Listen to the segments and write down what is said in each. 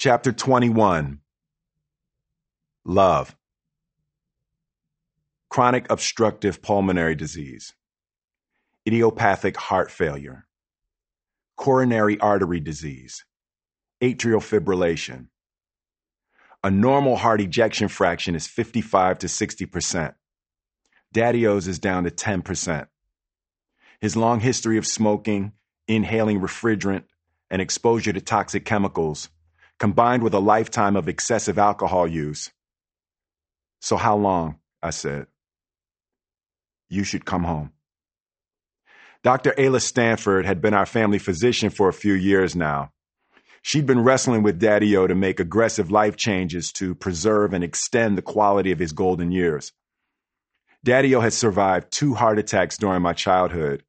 Chapter 21 Love Chronic obstructive pulmonary disease, idiopathic heart failure, coronary artery disease, atrial fibrillation. A normal heart ejection fraction is 55 to 60%. Daddy-O's is down to 10%. His long history of smoking, inhaling refrigerant, and exposure to toxic chemicals, combined with a lifetime of excessive alcohol use. So, how long? I said. You should come home. Dr. Ayla Stanford had been our family physician for a few years now. She'd been wrestling with Daddy O to make aggressive life changes to preserve and extend the quality of his golden years. Daddy O had survived two heart attacks during my childhood.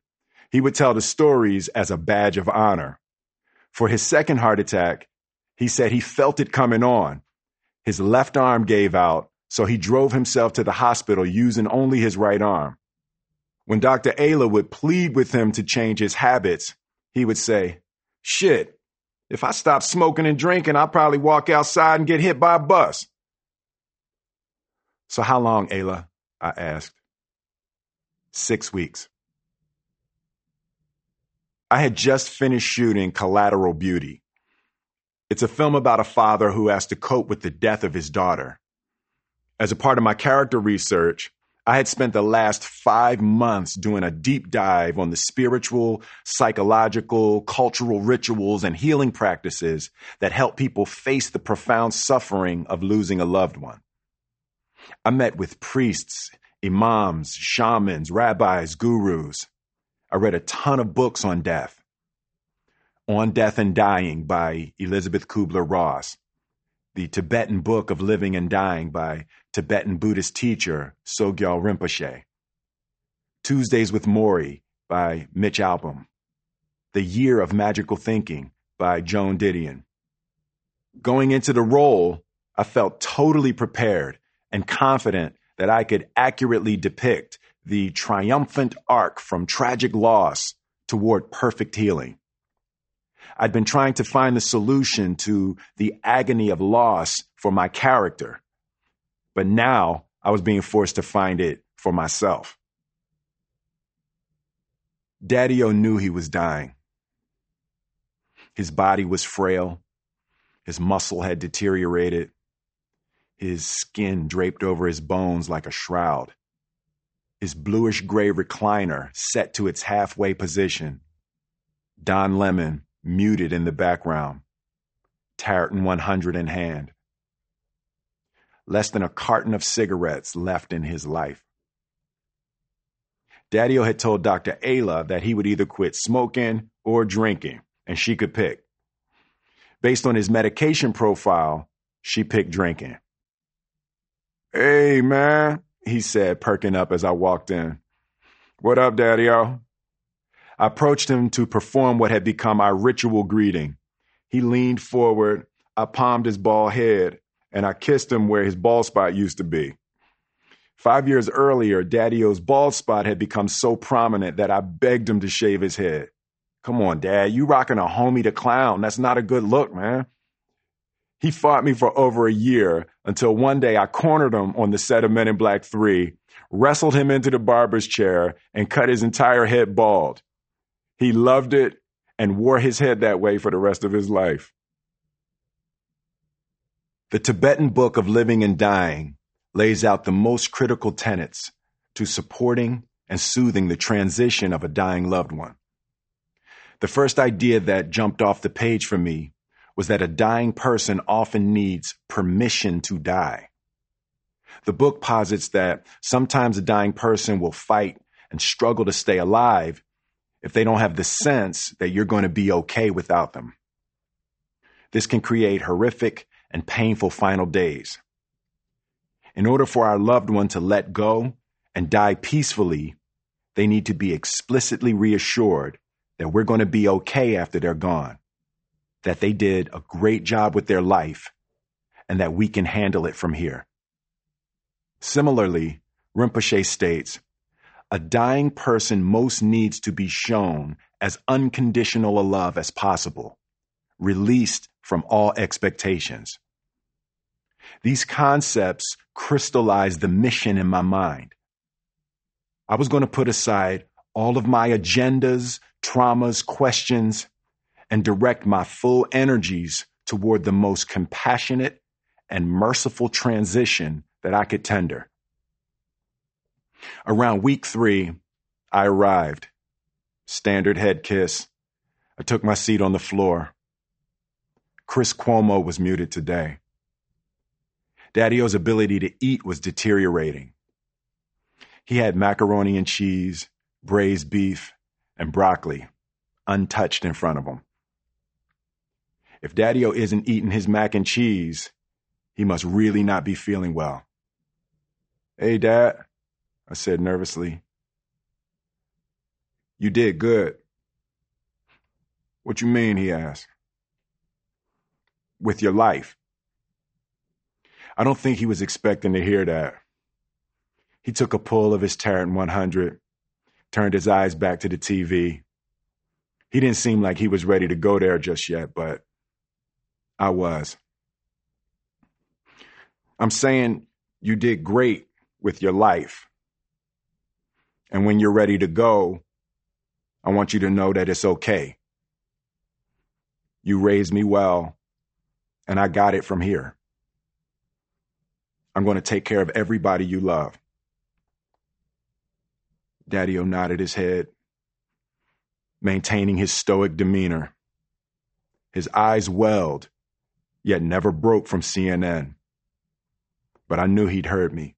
He would tell the stories as a badge of honor. For his second heart attack, he said he felt it coming on. His left arm gave out, so he drove himself to the hospital using only his right arm. When Dr. Ayla would plead with him to change his habits, he would say, Shit, if I stop smoking and drinking, I'll probably walk outside and get hit by a bus. So, how long, Ayla? I asked. Six weeks. I had just finished shooting Collateral Beauty. It's a film about a father who has to cope with the death of his daughter. As a part of my character research, I had spent the last five months doing a deep dive on the spiritual, psychological, cultural rituals, and healing practices that help people face the profound suffering of losing a loved one. I met with priests, imams, shamans, rabbis, gurus. I read a ton of books on death. On Death and Dying by Elizabeth Kubler Ross, The Tibetan Book of Living and Dying by Tibetan Buddhist teacher Sogyal Rinpoche, Tuesdays with Morrie by Mitch Albom, The Year of Magical Thinking by Joan Didion. Going into the role, I felt totally prepared and confident that I could accurately depict the triumphant arc from tragic loss toward perfect healing. I'd been trying to find the solution to the agony of loss for my character, but now I was being forced to find it for myself. Daddy O knew he was dying. His body was frail, his muscle had deteriorated, his skin draped over his bones like a shroud his bluish gray recliner set to its halfway position. Don Lemon muted in the background, Tareyton 100 in hand. Less than a carton of cigarettes left in his life. Daddy-O had told Dr. Ayla that he would either quit smoking or drinking, and she could pick. Based on his medication profile, she picked drinking. Hey, man, he said, perking up as I walked in. What up, Daddy O? I approached him to perform what had become our ritual greeting. He leaned forward, I palmed his bald head, and I kissed him where his bald spot used to be. Five years earlier, Daddy O's bald spot had become so prominent that I begged him to shave his head. Come on, Dad, you rocking a homie to clown. That's not a good look, man. He fought me for over a year until one day I cornered him on the set of Men in Black 3, wrestled him into the barber's chair, and cut his entire head bald. He loved it and wore his head that way for the rest of his life. The Tibetan Book of Living and Dying lays out the most critical tenets to supporting and soothing the transition of a dying loved one. The first idea that jumped off the page for me was that a dying person often needs permission to die. The book posits that sometimes a dying person will fight and struggle to stay alive if they don't have the sense that you're going to be okay without them. This can create horrific and painful final days. In order for our loved one to let go and die peacefully, they need to be explicitly reassured that we're going to be okay after they're gone that they did a great job with their life and that we can handle it from here. Similarly, Rinpoche states, a dying person most needs to be shown as unconditional a love as possible, released from all expectations. These concepts crystallized the mission in my mind. I was going to put aside all of my agendas, traumas, questions, and direct my full energies toward the most compassionate and merciful transition that I could tender. Around week three, I arrived. Standard head kiss. I took my seat on the floor. Chris Cuomo was muted today. Daddy-O's ability to eat was deteriorating. He had macaroni and cheese, braised beef, and broccoli untouched in front of him. If Daddy-O isn't eating his mac and cheese, he must really not be feeling well. Hey, Dad, I said nervously. You did good. What you mean? He asked. With your life. I don't think he was expecting to hear that. He took a pull of his Tareyton 100, turned his eyes back to the TV. He didn't seem like he was ready to go there just yet, but I was. I'm saying you did great with your life. And when you're ready to go, I want you to know that it's okay. You raised me well, and I got it from here. I'm going to take care of everybody you love. Daddy-O nodded his head, maintaining his stoic demeanor. His eyes welled, yet never broke from CNN. But I knew he'd heard me.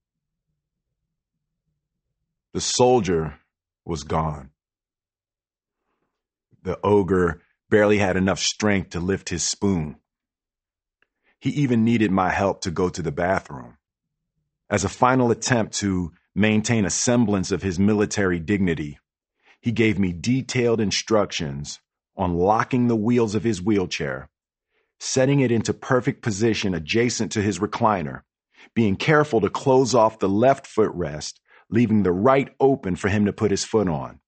The soldier was gone. The ogre barely had enough strength to lift his spoon. He even needed my help to go to the bathroom. As a final attempt to maintain a semblance of his military dignity, he gave me detailed instructions on locking the wheels of his wheelchair, setting it into perfect position adjacent to his recliner, being careful to close off the left footrest, leaving the right open for him to put his foot on,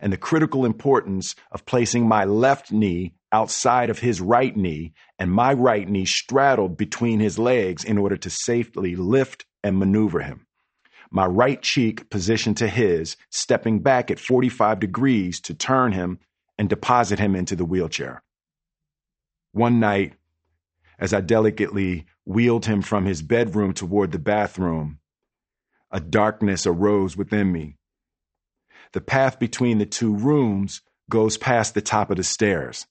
and the critical importance of placing my left knee outside of his right knee and my right knee straddled between his legs in order to safely lift and maneuver him my right cheek positioned to his, stepping back at 45 degrees to turn him and deposit him into the wheelchair. One night, as I delicately wheeled him from his bedroom toward the bathroom, a darkness arose within me. The path between the two rooms goes past the top of the stairs.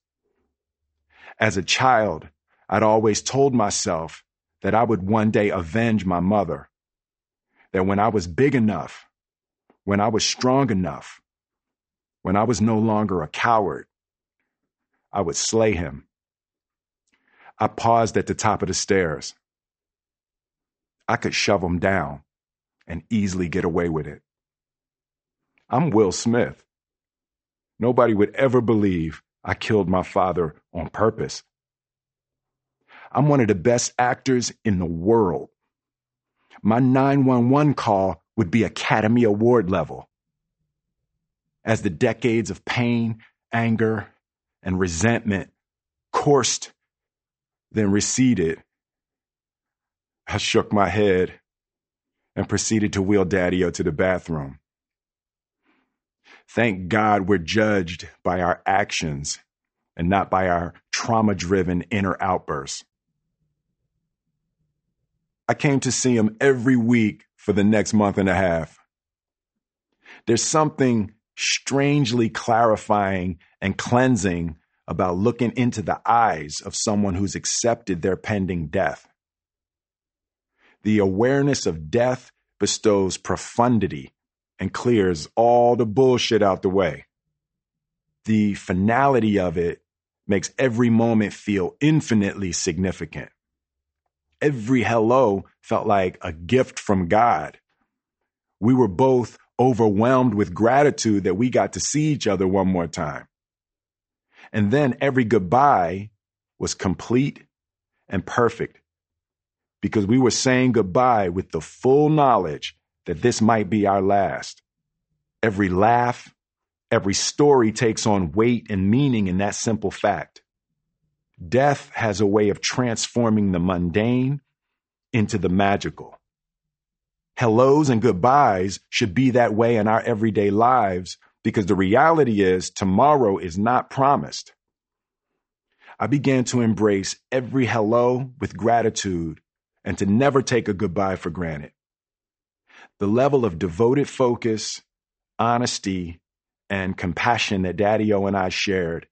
As a child, I'd always told myself that I would one day avenge my mother that when I was big enough, when I was strong enough, when I was no longer a coward, I would slay him. I paused at the top of the stairs. I could shove him down and easily get away with it. I'm Will Smith. Nobody would ever believe I killed my father on purpose. I'm one of the best actors in the world my 911 call would be Academy Award level. As the decades of pain, anger, and resentment coursed, then receded, I shook my head and proceeded to wheel Daddy-O to the bathroom. Thank God we're judged by our actions and not by our trauma driven inner outbursts. I came to see him every week for the next month and a half. There's something strangely clarifying and cleansing about looking into the eyes of someone who's accepted their pending death. The awareness of death bestows profundity and clears all the bullshit out the way. The finality of it makes every moment feel infinitely significant every hello felt like a gift from God. We were both overwhelmed with gratitude that we got to see each other one more time. And then every goodbye was complete and perfect because we were saying goodbye with the full knowledge that this might be our last. Every laugh, every story takes on weight and meaning in that simple fact. death has a way of transforming the mundane into the magical. Hellos and goodbyes should be that way in our everyday lives because the reality is tomorrow is not promised. I began to embrace every hello with gratitude and to never take a goodbye for granted. The level of devoted focus, honesty, and compassion that Daddy O and I shared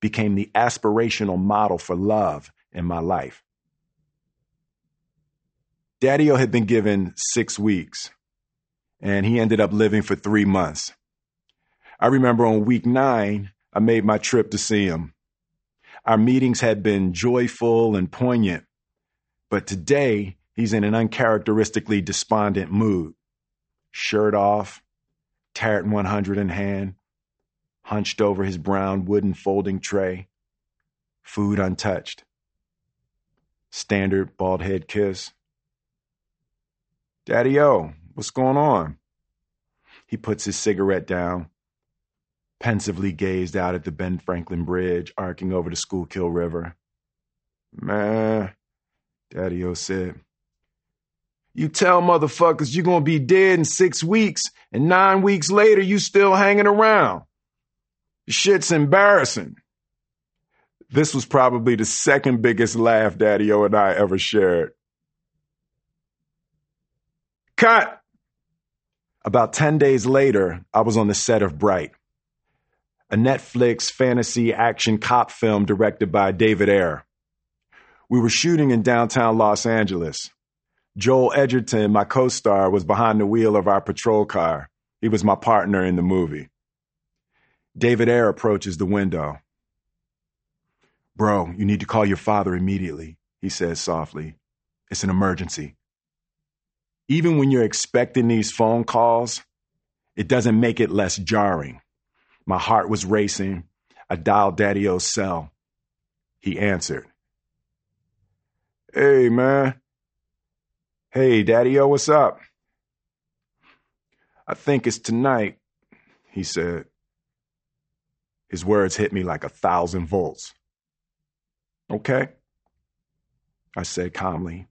became the aspirational model for love in my life. Daddy O had been given six weeks, and he ended up living for three months. I remember on week nine, I made my trip to see him. Our meetings had been joyful and poignant, but today he's in an uncharacteristically despondent mood. Shirt off, Tareyton 100 in hand, hunched over his brown wooden folding tray, food untouched. Standard bald head kiss. Daddy O, what's going on? He puts his cigarette down, pensively gazed out at the Ben Franklin Bridge arcing over the Schuylkill River. Man, Daddy O said, you tell motherfuckers you're gonna be dead in six weeks, and nine weeks later you still hanging around. Shit's embarrassing. This was probably the second biggest laugh Daddy O and I ever shared. Cut! About 10 days later, I was on the set of Bright a Netflix fantasy action cop film directed by David Ayer. We were shooting in downtown Los Angeles. Joel Edgerton, my co star, was behind the wheel of our patrol car. He was my partner in the movie. David Ayer approaches the window. Bro, you need to call your father immediately, he says softly. It's an emergency. Even when you're expecting these phone calls, it doesn't make it less jarring. My heart was racing. I dialed Daddy O's cell. He answered. Hey, man. Hey, Daddy O, what's up? I think it's tonight, he said. His words hit me like a thousand volts. Okay, I said calmly.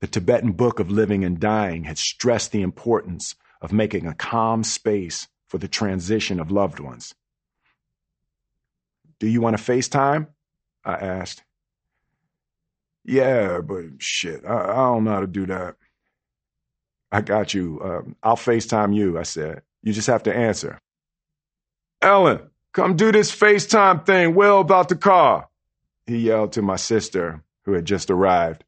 The Tibetan Book of Living and Dying had stressed the importance of making a calm space for the transition of loved ones. Do you want to FaceTime? I asked. Yeah, but shit, I, I don't know how to do that. I got you. Um, I'll FaceTime you, I said. You just have to answer. Ellen, come do this FaceTime thing. Will about the car. He yelled to my sister, who had just arrived.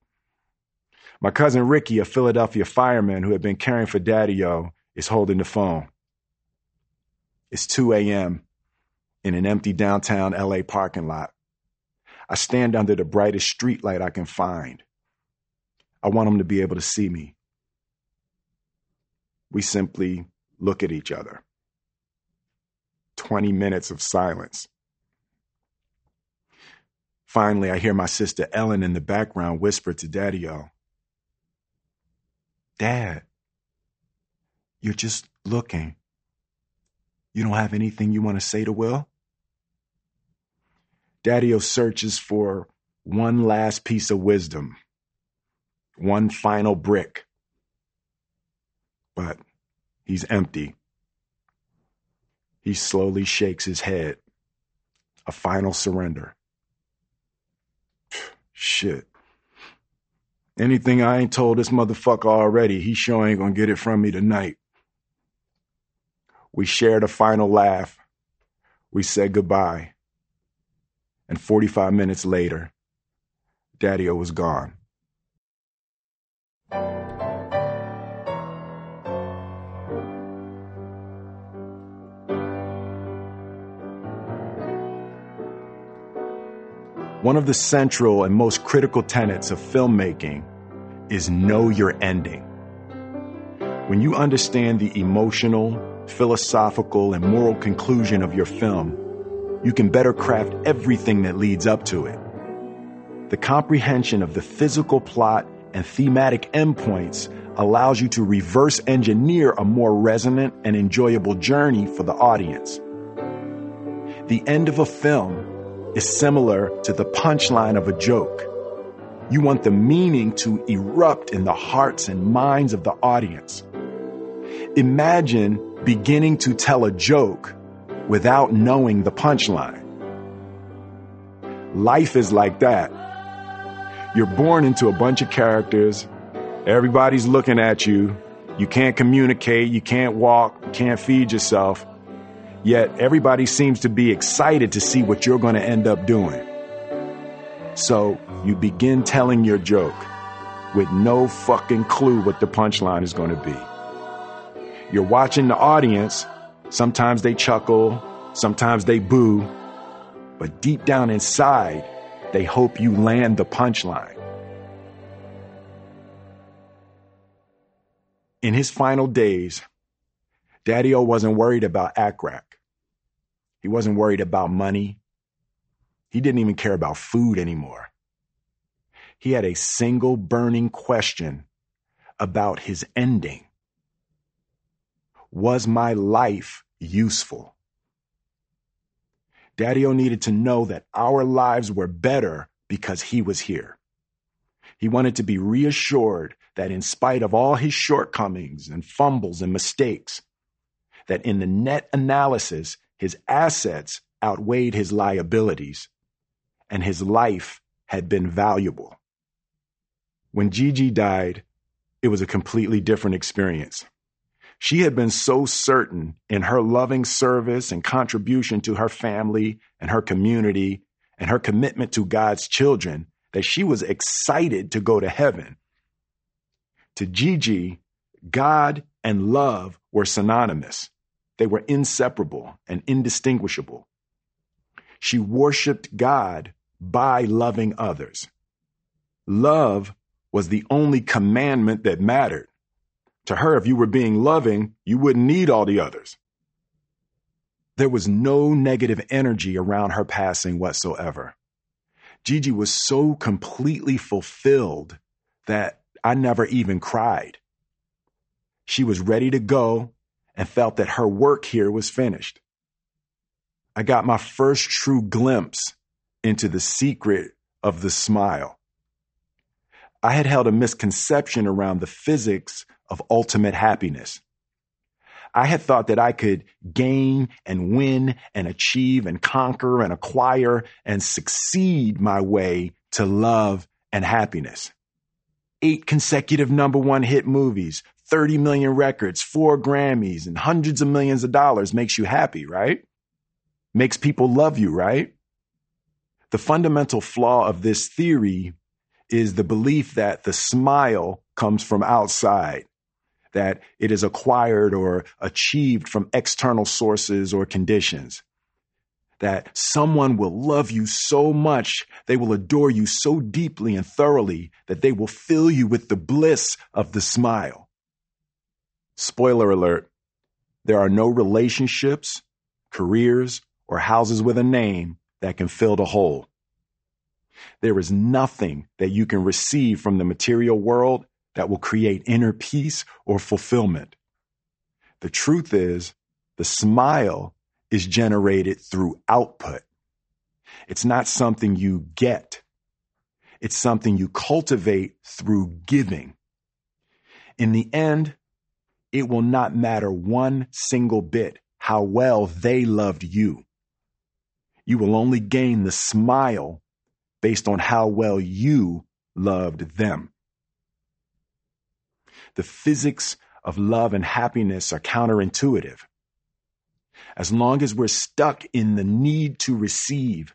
My cousin Ricky, a Philadelphia fireman who had been caring for Daddy O, is holding the phone. It's 2 a.m. in an empty downtown LA parking lot. I stand under the brightest streetlight I can find. I want them to be able to see me. We simply look at each other. 20 minutes of silence. Finally, I hear my sister Ellen in the background whisper to Daddy O Dad, you're just looking. You don't have anything you want to say to Will? Daddy-O searches for one last piece of wisdom, one final brick. But he's empty. He slowly shakes his head. A final surrender. Shit. Anything I ain't told this motherfucker already, he sure ain't gonna get it from me tonight. We shared a final laugh. We said goodbye. And 45 minutes later, Daddy O was gone. One of the central and most critical tenets of filmmaking is know your ending. When you understand the emotional, philosophical, and moral conclusion of your film, you can better craft everything that leads up to it. The comprehension of the physical plot and thematic endpoints allows you to reverse engineer a more resonant and enjoyable journey for the audience. The end of a film is similar to the punchline of a joke. You want the meaning to erupt in the hearts and minds of the audience. Imagine beginning to tell a joke without knowing the punchline. Life is like that. You're born into a bunch of characters. Everybody's looking at you. You can't communicate. You can't walk. Can't feed yourself. Yet everybody seems to be excited to see what you're going to end up doing. So you begin telling your joke with no fucking clue what the punchline is going to be. You're watching the audience. Sometimes they chuckle, sometimes they boo, but deep down inside, they hope you land the punchline. In his final days, Daddy O wasn't worried about ACCRAC. He wasn't worried about money. He didn't even care about food anymore. He had a single burning question about his ending. Was my life useful? Daddy O needed to know that our lives were better because he was here. He wanted to be reassured that in spite of all his shortcomings and fumbles and mistakes, that in the net analysis, his assets outweighed his liabilities and his life had been valuable. When Gigi died, it was a completely different experience. She had been so certain in her loving service and contribution to her family and her community and her commitment to God's children that she was excited to go to heaven. To Gigi, God and love were synonymous. They were inseparable and indistinguishable. She worshiped God by loving others. Love was the only commandment that mattered. To her, if you were being loving, you wouldn't need all the others. There was no negative energy around her passing whatsoever. Gigi was so completely fulfilled that I never even cried. She was ready to go and felt that her work here was finished. I got my first true glimpse into the secret of the smile. I had held a misconception around the physics of ultimate happiness. I had thought that I could gain and win and achieve and conquer and acquire and succeed my way to love and happiness. Eight consecutive number one hit movies, 30 million records, four Grammys, and hundreds of millions of dollars makes you happy, right? Makes people love you, right? The fundamental flaw of this theory is the belief that the smile comes from outside that it is acquired or achieved from external sources or conditions. That someone will love you so much, they will adore you so deeply and thoroughly that they will fill you with the bliss of the smile. Spoiler alert there are no relationships, careers, or houses with a name that can fill the hole. There is nothing that you can receive from the material world that will create inner peace or fulfillment. The truth is, the smile is generated through output. It's not something you get. It's something you cultivate through giving. In the end, it will not matter one single bit how well they loved you. You will only gain the smile based on how well you loved them the physics of love and happiness are counterintuitive. As long as we're stuck in the need to receive,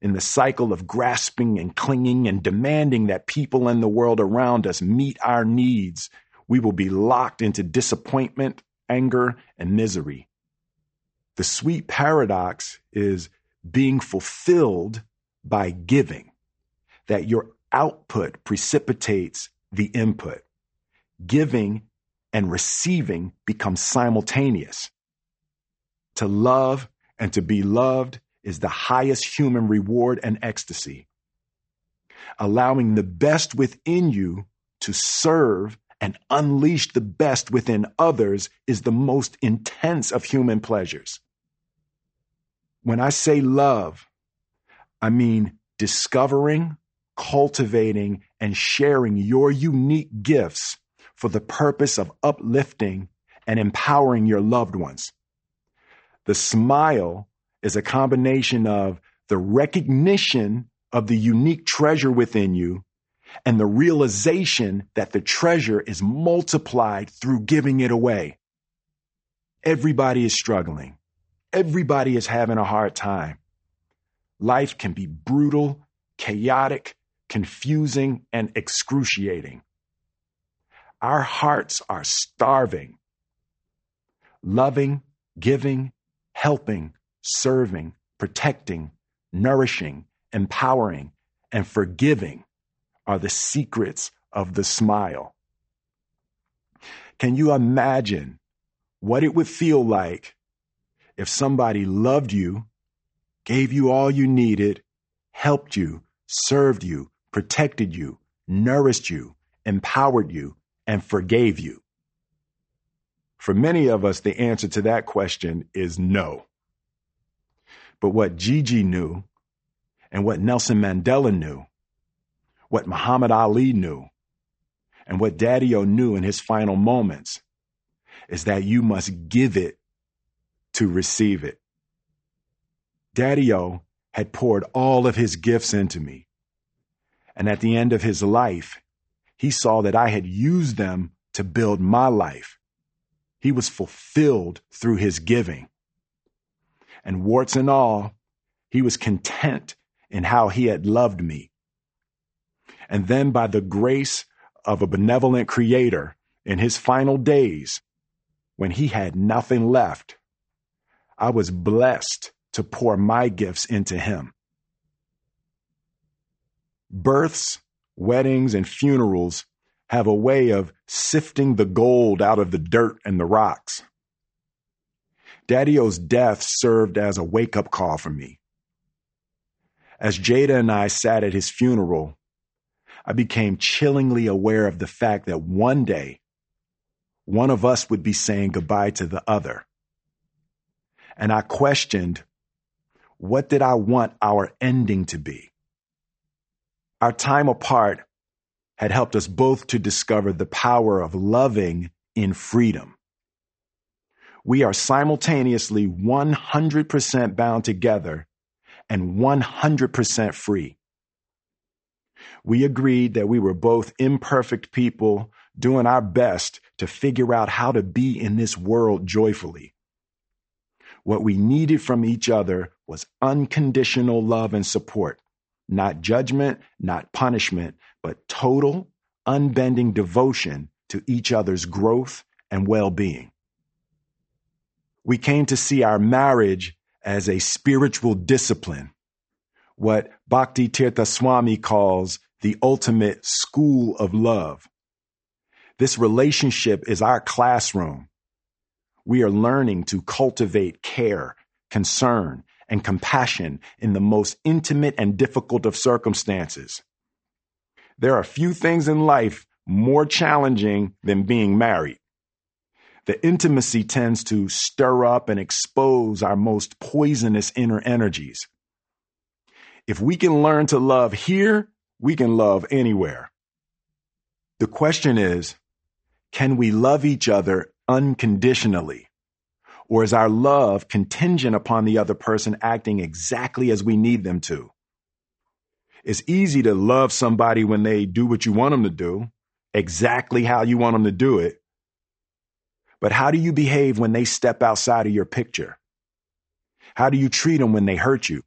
in the cycle of grasping and clinging and demanding that people and the world around us meet our needs, we will be locked into disappointment, anger, and misery. The sweet paradox is being fulfilled by giving, that your output precipitates the input giving and receiving become simultaneous. To love and to be loved is the highest human reward and ecstasy. Allowing the best within you to serve and unleash the best within others is the most intense of human pleasures. When I say love, I mean discovering, cultivating, and sharing your unique gifts for the purpose of uplifting and empowering your loved ones. The smile is a combination of the recognition of the unique treasure within you and the realization that the treasure is multiplied through giving it away. Everybody is struggling. Everybody is having a hard time. Life can be brutal, chaotic, confusing, and excruciating. Our hearts are starving. Loving, giving, helping, serving, protecting, nourishing, empowering, and forgiving are the secrets of the smile. Can you imagine what it would feel like if somebody loved you, gave you all you needed, helped you, served you, protected you, nourished you, empowered you, and forgave you? For many of us, the answer to that question is no. But what Gigi knew and what Nelson Mandela knew what Muhammad Ali knew and what Daddy-O knew in his final moments is that you must give it to receive it. Daddy-O had poured all of his gifts into me. And at the end of his life, he saw that I had used them to build my life. He was fulfilled through his giving. And warts and all, he was content in how he had loved me and then by the grace of a benevolent creator in his final days, when he had nothing left, I was blessed to pour my gifts into him. Births, weddings, and funerals have a way of sifting the gold out of the dirt and the rocks. Daddy-O's death served as a wake up call for me. As Jada and I sat at his funeral, I became chillingly aware of the fact that one day, one of us would be saying goodbye to the other. And I questioned, what did I want our ending to be? Our time apart had helped us both to discover the power of loving in freedom. We are simultaneously 100% bound together and 100% free. We agreed that we were both imperfect people doing our best to figure out how to be in this world joyfully. What we needed from each other was unconditional love and support, not judgment, not punishment, but total, unbending devotion to each other's growth and well being. We came to see our marriage as a spiritual discipline, what Bhakti Tirtha Swami calls the ultimate school of love. This relationship is our classroom. We are learning to cultivate care, concern, and compassion in the most intimate and difficult of circumstances. There are few things in life more challenging than being married. The intimacy tends to stir up and expose our most poisonous inner energies. If we can learn to love here, we can love anywhere. The question is, can we love each other unconditionally? Or is our love contingent upon the other person acting exactly as we need them to? It's easy to love somebody when they do what you want them to do, exactly how you want them to do it. But how do you behave when they step outside of your picture? How do you treat them when they hurt you?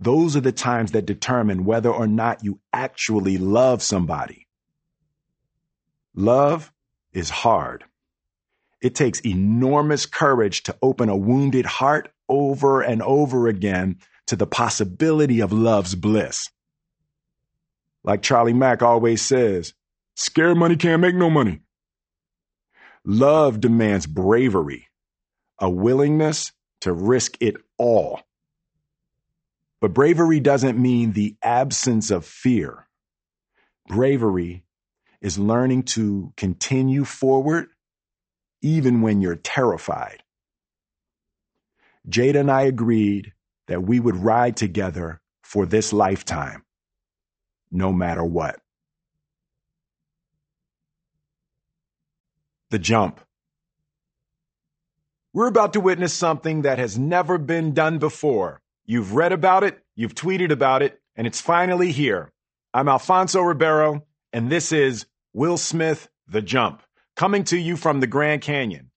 Those are the times that determine whether or not you actually love somebody. Love is hard. It takes enormous courage to open a wounded heart over and over again to the possibility of love's bliss. Like Charlie Mack always says, scared money can't make no money. Love demands bravery, a willingness to risk it all but bravery doesn't mean the absence of fear. Bravery is learning to continue forward even when you're terrified. Jada and I agreed that we would ride together for this lifetime, no matter what. The jump. We're about to witness something that has never been done before. You've read about it, you've tweeted about it, and it's finally here. I'm Alfonso Ribeiro, and this is Will Smith, The Jump, coming to you from the Grand Canyon.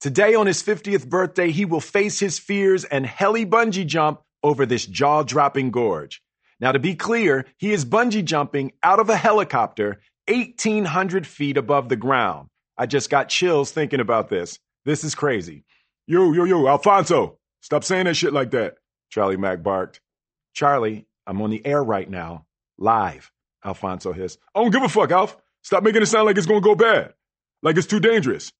Today, on his 50th birthday, he will face his fears and heli bungee jump over this jaw dropping gorge. Now, to be clear, he is bungee jumping out of a helicopter 1,800 feet above the ground. I just got chills thinking about this. This is crazy. Yo, yo, yo, Alfonso, stop saying that shit like that, Charlie Mack barked. Charlie, I'm on the air right now, live, Alfonso hissed. I don't give a fuck, Alf. Stop making it sound like it's gonna go bad, like it's too dangerous.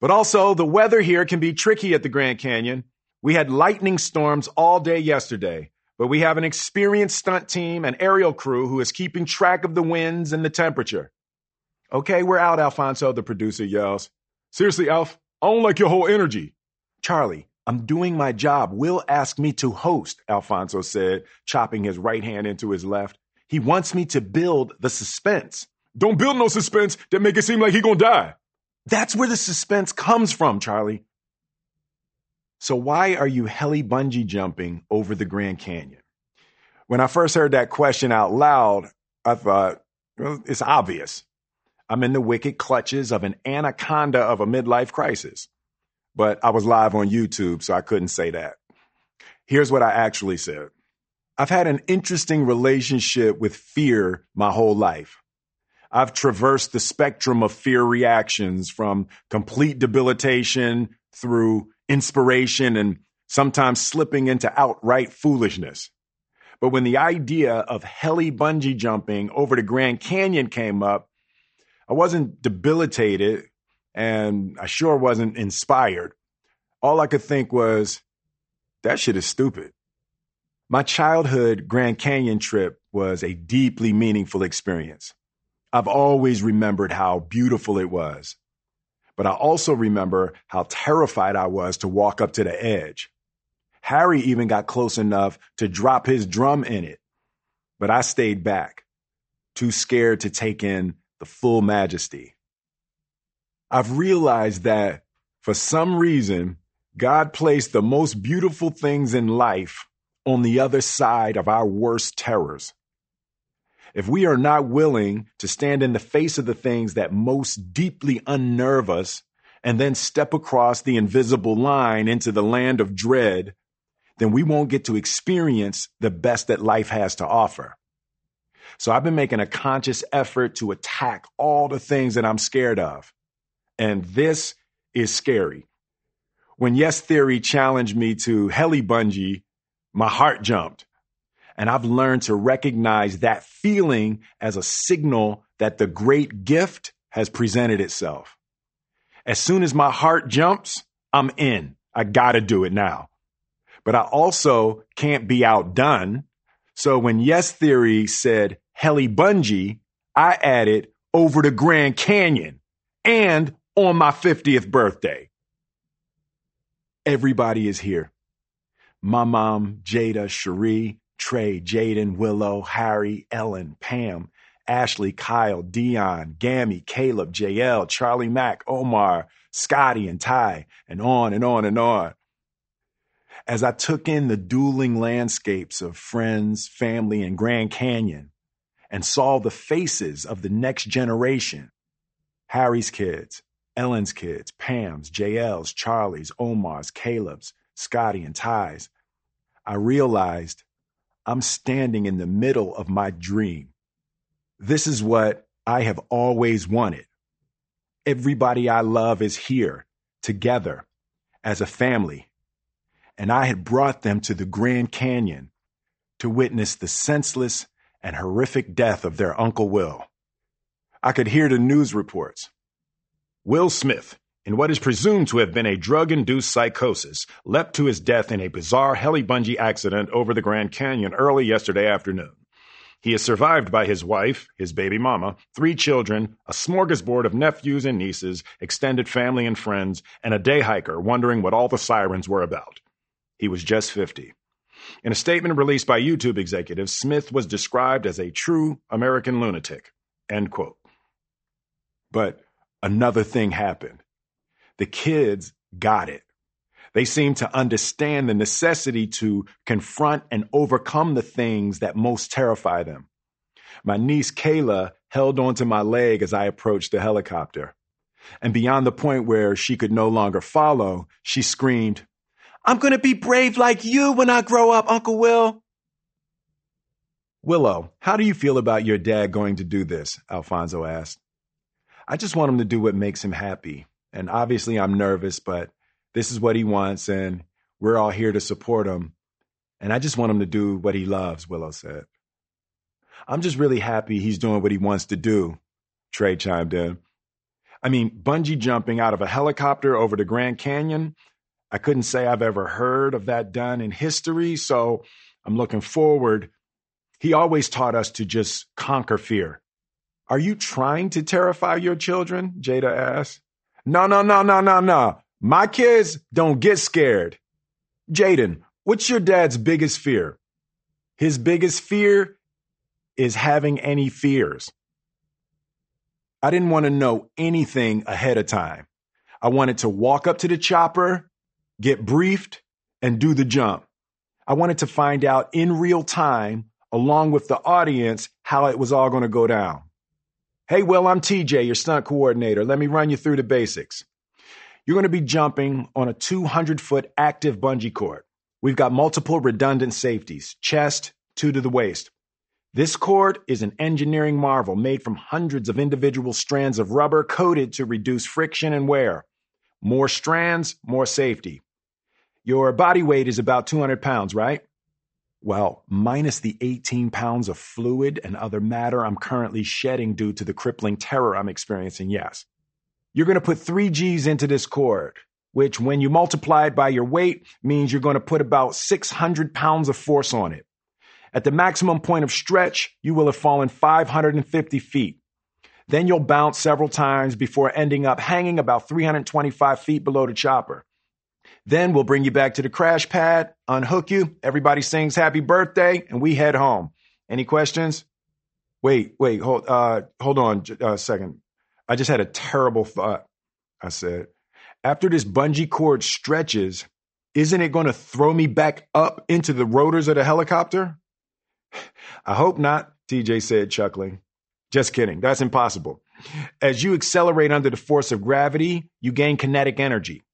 But also, the weather here can be tricky at the Grand Canyon. We had lightning storms all day yesterday, but we have an experienced stunt team and aerial crew who is keeping track of the winds and the temperature. Okay, we're out, Alfonso, the producer yells. Seriously, Alf, I don't like your whole energy. Charlie, I'm doing my job. Will asked me to host, Alfonso said, chopping his right hand into his left. He wants me to build the suspense. Don't build no suspense that make it seem like he gonna die. That's where the suspense comes from, Charlie. So why are you heli bungee jumping over the Grand Canyon? When I first heard that question out loud, I thought, well, it's obvious. I'm in the wicked clutches of an anaconda of a midlife crisis. But I was live on YouTube, so I couldn't say that. Here's what I actually said I've had an interesting relationship with fear my whole life. I've traversed the spectrum of fear reactions from complete debilitation through inspiration and sometimes slipping into outright foolishness. But when the idea of heli bungee jumping over the Grand Canyon came up, I wasn't debilitated and I sure wasn't inspired. All I could think was, that shit is stupid. My childhood Grand Canyon trip was a deeply meaningful experience. I've always remembered how beautiful it was. But I also remember how terrified I was to walk up to the edge. Harry even got close enough to drop his drum in it. But I stayed back, too scared to take in the full majesty. I've realized that for some reason, God placed the most beautiful things in life on the other side of our worst terrors. If we are not willing to stand in the face of the things that most deeply unnerve us and then step across the invisible line into the land of dread, then we won't get to experience the best that life has to offer. So I've been making a conscious effort to attack all the things that I'm scared of. And this is scary. When Yes Theory challenged me to heli bungee, my heart jumped. And I've learned to recognize that feeling as a signal that the great gift has presented itself. As soon as my heart jumps, I'm in. I gotta do it now. But I also can't be outdone. So when Yes Theory said heli bungee, I added over the Grand Canyon and on my 50th birthday. Everybody is here. My mom, Jada, Sheree, Trey, Jaden, Willow, Harry, Ellen, Pam, Ashley, Kyle, Dion, Gammy, Caleb, JL, Charlie Mack, Omar, Scotty, and Ty, and on and on and on. As I took in the dueling landscapes of friends, family, and Grand Canyon, and saw the faces of the next generation Harry's kids, Ellen's kids, Pam's, JL's, Charlie's, Omar's, Caleb's, Scotty, and Ty's, I realized I'm standing in the middle of my dream. This is what I have always wanted. Everybody I love is here together as a family. And I had brought them to the Grand Canyon to witness the senseless and horrific death of their Uncle Will. I could hear the news reports. Will Smith, in what is presumed to have been a drug induced psychosis, leapt to his death in a bizarre heli bungee accident over the Grand Canyon early yesterday afternoon. He is survived by his wife, his baby mama, three children, a smorgasbord of nephews and nieces, extended family and friends, and a day hiker wondering what all the sirens were about. He was just 50. In a statement released by YouTube executives, Smith was described as a true American lunatic. End quote. But another thing happened. The kids got it. They seemed to understand the necessity to confront and overcome the things that most terrify them. My niece Kayla held onto my leg as I approached the helicopter. And beyond the point where she could no longer follow, she screamed, I'm going to be brave like you when I grow up, Uncle Will. Willow, how do you feel about your dad going to do this? Alfonso asked. I just want him to do what makes him happy. And obviously, I'm nervous, but this is what he wants, and we're all here to support him. And I just want him to do what he loves, Willow said. I'm just really happy he's doing what he wants to do, Trey chimed in. I mean, bungee jumping out of a helicopter over the Grand Canyon, I couldn't say I've ever heard of that done in history, so I'm looking forward. He always taught us to just conquer fear. Are you trying to terrify your children? Jada asked. No, no, no, no, no, no. My kids don't get scared. Jaden, what's your dad's biggest fear? His biggest fear is having any fears. I didn't want to know anything ahead of time. I wanted to walk up to the chopper, get briefed, and do the jump. I wanted to find out in real time, along with the audience, how it was all going to go down. Hey, Will, I'm TJ, your stunt coordinator. Let me run you through the basics. You're going to be jumping on a 200 foot active bungee cord. We've got multiple redundant safeties, chest, two to the waist. This cord is an engineering marvel made from hundreds of individual strands of rubber coated to reduce friction and wear. More strands, more safety. Your body weight is about 200 pounds, right? Well, minus the 18 pounds of fluid and other matter I'm currently shedding due to the crippling terror I'm experiencing, yes. You're going to put three G's into this cord, which, when you multiply it by your weight, means you're going to put about 600 pounds of force on it. At the maximum point of stretch, you will have fallen 550 feet. Then you'll bounce several times before ending up hanging about 325 feet below the chopper. Then we'll bring you back to the crash pad, unhook you, everybody sings happy birthday, and we head home. Any questions? Wait, wait, hold, uh, hold on uh, a second. I just had a terrible thought. I said, after this bungee cord stretches, isn't it going to throw me back up into the rotors of the helicopter? I hope not, TJ said, chuckling. Just kidding. That's impossible. As you accelerate under the force of gravity, you gain kinetic energy.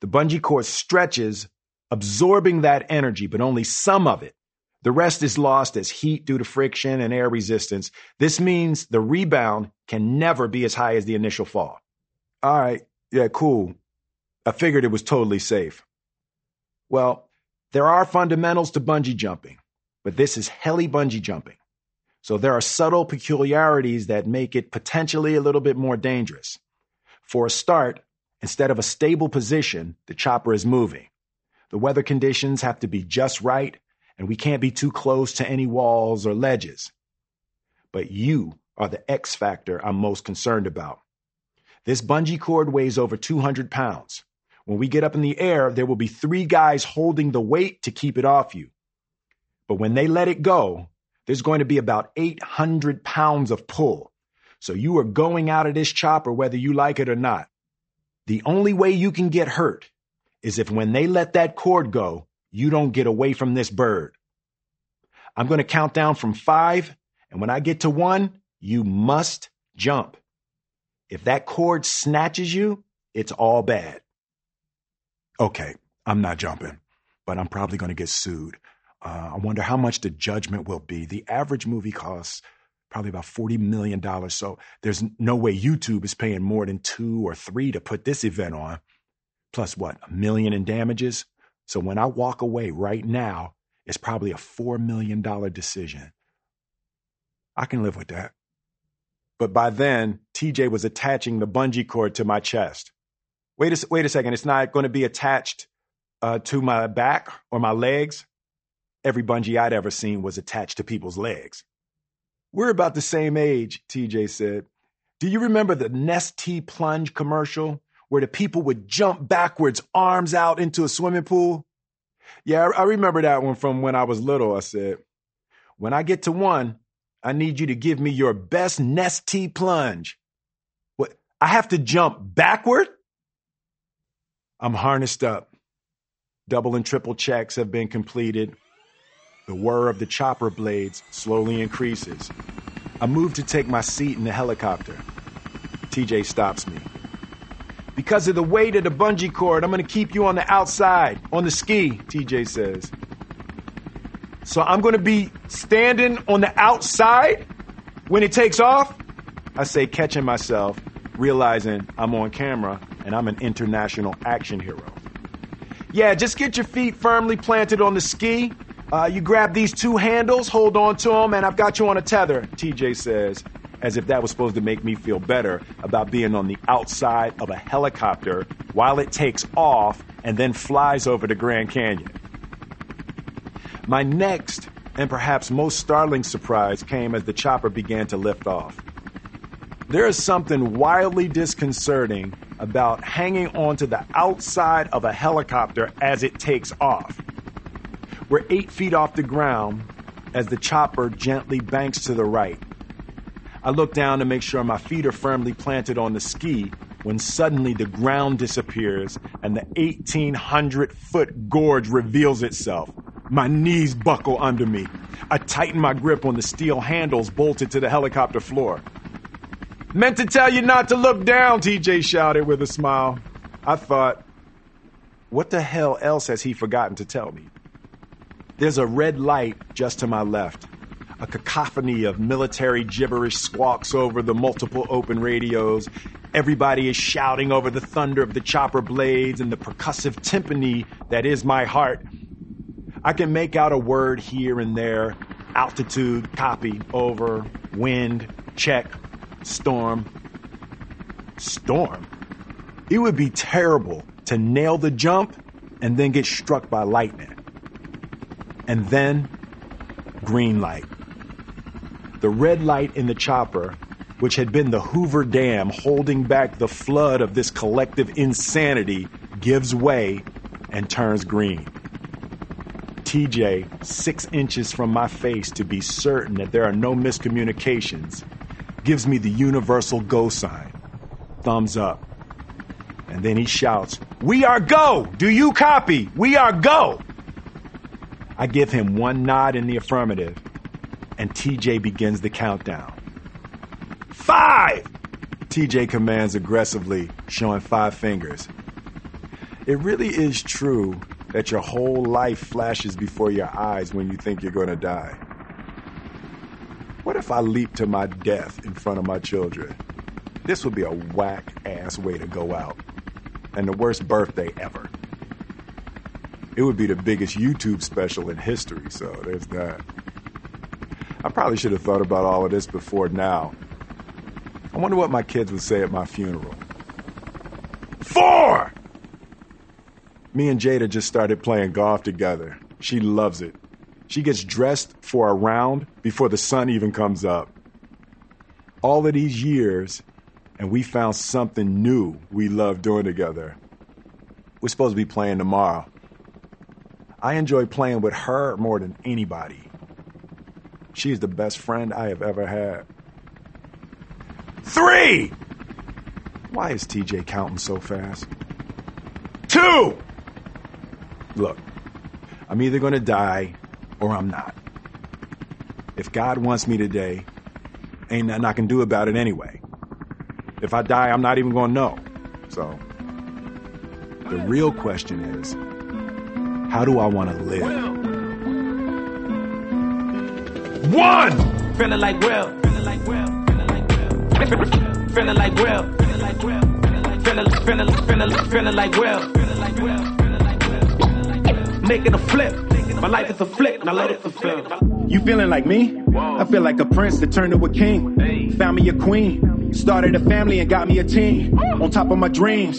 The bungee cord stretches, absorbing that energy, but only some of it. The rest is lost as heat due to friction and air resistance. This means the rebound can never be as high as the initial fall. All right. Yeah, cool. I figured it was totally safe. Well, there are fundamentals to bungee jumping but this is heli bungee jumping. So there are subtle peculiarities that make it potentially a little bit more dangerous. For a start, instead of a stable position, the chopper is moving. The weather conditions have to be just right, and we can't be too close to any walls or ledges. But you are the X factor I'm most concerned about. This bungee cord weighs over 200 pounds. When we get up in the air, there will be three guys holding the weight to keep it off you. But when they let it go, there's going to be about 800 pounds of pull. So you are going out of this chopper whether you like it or not. The only way you can get hurt is if when they let that cord go, you don't get away from this bird. I'm going to count down from five, and when I get to one, you must jump. If that cord snatches you, it's all bad. Okay, I'm not jumping, but I'm probably going to get sued. Uh, I wonder how much the judgment will be. The average movie costs probably about $40 million. So there's no way YouTube is paying more than two or three to put this event on. Plus, what, a million in damages? So when I walk away right now, it's probably a $4 million decision. I can live with that. But by then, TJ was attaching the bungee cord to my chest. Wait a, wait a second, it's not going to be attached uh, to my back or my legs? Every bungee I'd ever seen was attached to people's legs. We're about the same age, TJ said. Do you remember the Nestea plunge commercial where the people would jump backwards, arms out into a swimming pool? Yeah, I remember that one from when I was little. I said, When I get to one, I need you to give me your best Nestea plunge. What? I have to jump backward? I'm harnessed up. Double and triple checks have been completed. The whir of the chopper blades slowly increases. I move to take my seat in the helicopter. TJ stops me. Because of the weight of the bungee cord, I'm going to keep you on the outside, on the ski, TJ says. So I'm going to be standing on the outside when it takes off? I say, catching myself, realizing I'm on camera and I'm an international action hero. Yeah, just get your feet firmly planted on the ski. Uh, you grab these two handles, hold on to them, and I've got you on a tether, TJ says, as if that was supposed to make me feel better about being on the outside of a helicopter while it takes off and then flies over the Grand Canyon. My next and perhaps most startling surprise came as the chopper began to lift off. There is something wildly disconcerting about hanging onto the outside of a helicopter as it takes off. We're eight feet off the ground as the chopper gently banks to the right. I look down to make sure my feet are firmly planted on the ski when suddenly the ground disappears and the 1800 foot gorge reveals itself. My knees buckle under me. I tighten my grip on the steel handles bolted to the helicopter floor. Meant to tell you not to look down, TJ shouted with a smile. I thought, what the hell else has he forgotten to tell me? There's a red light just to my left. A cacophony of military gibberish squawks over the multiple open radios. Everybody is shouting over the thunder of the chopper blades and the percussive timpani that is my heart. I can make out a word here and there altitude, copy, over, wind, check, storm. Storm? It would be terrible to nail the jump and then get struck by lightning. And then, green light. The red light in the chopper, which had been the Hoover Dam holding back the flood of this collective insanity, gives way and turns green. TJ, six inches from my face to be certain that there are no miscommunications, gives me the universal go sign. Thumbs up. And then he shouts, We are go! Do you copy? We are go! I give him one nod in the affirmative, and TJ begins the countdown. Five! TJ commands aggressively, showing five fingers. It really is true that your whole life flashes before your eyes when you think you're going to die. What if I leap to my death in front of my children? This would be a whack ass way to go out. And the worst birthday ever. It would be the biggest YouTube special in history, so there's that. I probably should have thought about all of this before now. I wonder what my kids would say at my funeral. Four! Me and Jada just started playing golf together. She loves it. She gets dressed for a round before the sun even comes up. All of these years, and we found something new we love doing together. We're supposed to be playing tomorrow. I enjoy playing with her more than anybody. She's the best friend I have ever had. Three! Why is TJ counting so fast? Two! Look, I'm either going to die or I'm not. If God wants me today, ain't nothing I can do about it anyway. If I die, I'm not even going to know. So, the real question is how do I want to live? One! Feeling like Will, feeling like Will, feeling like Will, feeling like Will, feeling like Will, feeling, feeling, feeling, feeling like Will, feeling like Will, feeling like Will, making a flip. My life is a flick, now let it fulfill. You feeling like me? I feel like a prince that turned to a king. Found me a queen. Started a family and got me a team. On top of my dreams.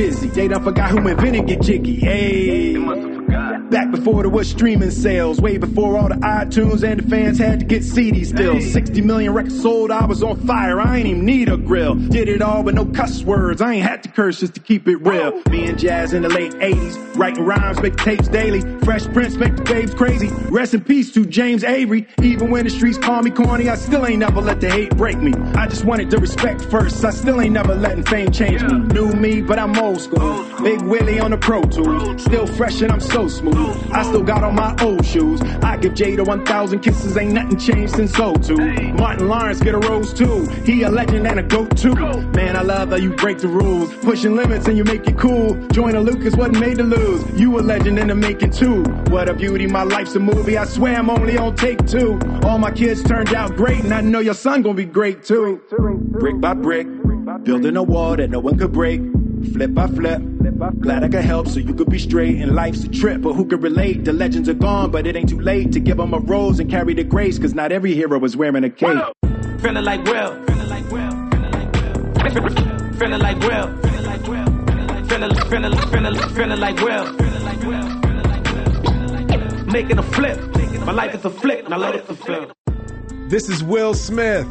busy. They done forgot who invented get jiggy. Hey. Back before there was streaming sales, way before all the iTunes and the fans had to get CDs still. 60 million records sold, I was on fire, I ain't even need a grill. Did it all with no cuss words, I ain't had to curse just to keep it real. Me and Jazz in the late 80s, writing rhymes, make tapes daily. Fresh Prince make the babes crazy. Rest in peace to James Avery. Even when the streets call me corny, I still ain't never let the hate break me. I just wanted the respect first, I still ain't never letting fame change me. New me, but I'm old school. Big Willie on the Pro Tools. Still fresh and I'm so smooth. I still got on my old shoes. I give Jada 1,000 kisses, ain't nothing changed since so too. Martin Lawrence get a rose too. He a legend and a goat too. Man, I love how you break the rules. Pushing limits and you make it cool. Joyner Lucas wasn't made to lose. You a legend in the making too. What a beauty, my life's a movie. I swear I'm only on take two. All my kids turned out great and I know your son gonna be great too. Brick by brick, building a wall that no one could break. Flip by flip. Glad I could help so you could be straight. And life's a trip, but who could relate? The legends are gone, but it ain't too late to give them a rose and carry the grace. Cause not every hero is wearing a cape. Feeling like Will. Feeling like Will. Feeling like Will. Feeling like Will. Feeling like Will. Feeling feeling feeling feeling like Will. Feeling like Will. Making a flip. My life is a flick. Now let it fulfill. This is Will Smith.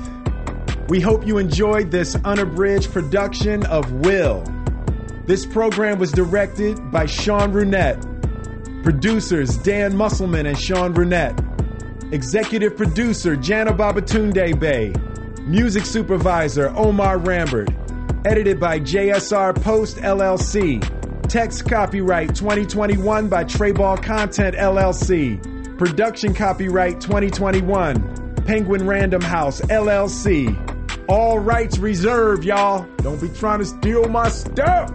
We hope you enjoyed this unabridged production of Will. This program was directed by Sean Brunette. Producers Dan Musselman and Sean Brunette. Executive producer Jana Babatunde Bey. Music supervisor Omar Rambert. Edited by JSR Post LLC. Text copyright 2021 by Treyball Content LLC. Production copyright 2021. Penguin Random House LLC. All rights reserved, y'all. Don't be trying to steal my stuff.